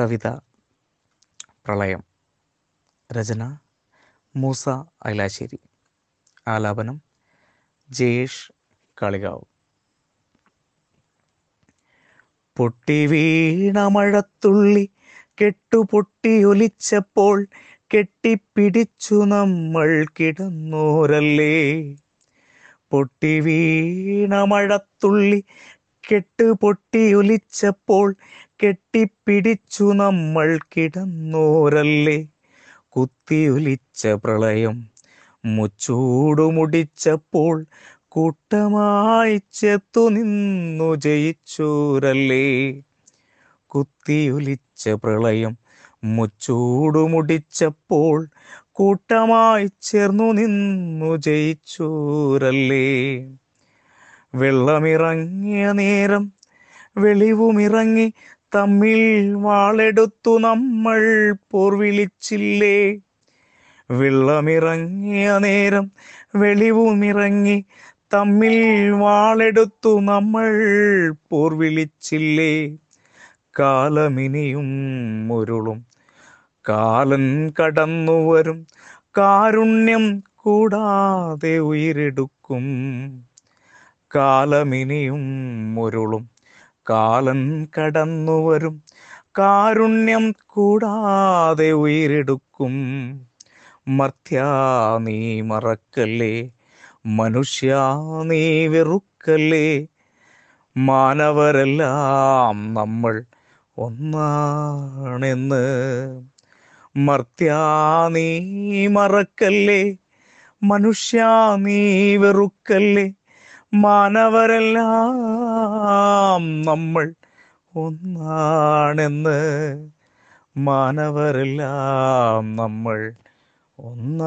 കവിത പ്രളയം രചന മൂസ ഐലാശ്ശേരി ആലാപനം ജയേഷ് കാളികാവ്. പൊട്ടി വീണ മഴത്തുള്ളി ഒലിച്ചപ്പോൾ കെട്ടിപ്പിടിച്ചു നമ്മൾ കിടന്നോരല്ലേ? പൊട്ടി വീണ മഴത്തുള്ളി കെട്ടുപൊട്ടി ഒലിച്ചപ്പോൾ കെട്ടിപ്പിടിച്ചു നമ്മൾ കിടന്നോരല്ലേ. കുത്തിയൊലിച്ച പ്രളയം മുച്ചൂടു മുടിച്ചപ്പോൾ കൂട്ടമായി ചെത്തു നിന്നു ജയിച്ചോരല്ലേ. കുത്തിയൊലിച്ച പ്രളയം മുച്ചൂടു മുടിച്ചപ്പോൾ കൂട്ടമായി ചേർന്നു നിന്നു ജയിച്ചോരല്ലേ. വെള്ളമിറങ്ങിയ നേരം വെളിവുമിറങ്ങി തമ്മിൽ വാളെടുത്തു നമ്മൾ പോർവിളിച്ചില്ലേ. വെള്ളമിറങ്ങിയ നേരം വെളിവുമിറങ്ങി തമ്മിൽ വാളെടുത്തു നമ്മൾ പോർവിളിച്ചില്ലേ. കാലമിനിയും മുരുളും കാലൻ കടന്നു വരും. കാരുണ്യം കൂടാതെ ഉയരെടുക്കും. കാലമിനിയും മുരുളും കാലൻ കടന്നു വരും. കാരുണ്യം കൂടാതെ ഉയരെടുക്കും. മർത്യാ നീ മറക്കല്ലേ? മനുഷ്യ നീ വെറുക്കല്ലേ? മാനവരെല്ലാം നമ്മൾ ഒന്നാണെന്ന്. മർത്യാ നീ മറക്കല്ലേ? മനുഷ്യ നീ വെറുക്കല്ലേ? മാനവരെല്ലാം നമ്മൾ ഒന്നാണെന്ന് മാനവരെല്ലാം നമ്മൾ ഒന്നാണെന്ന്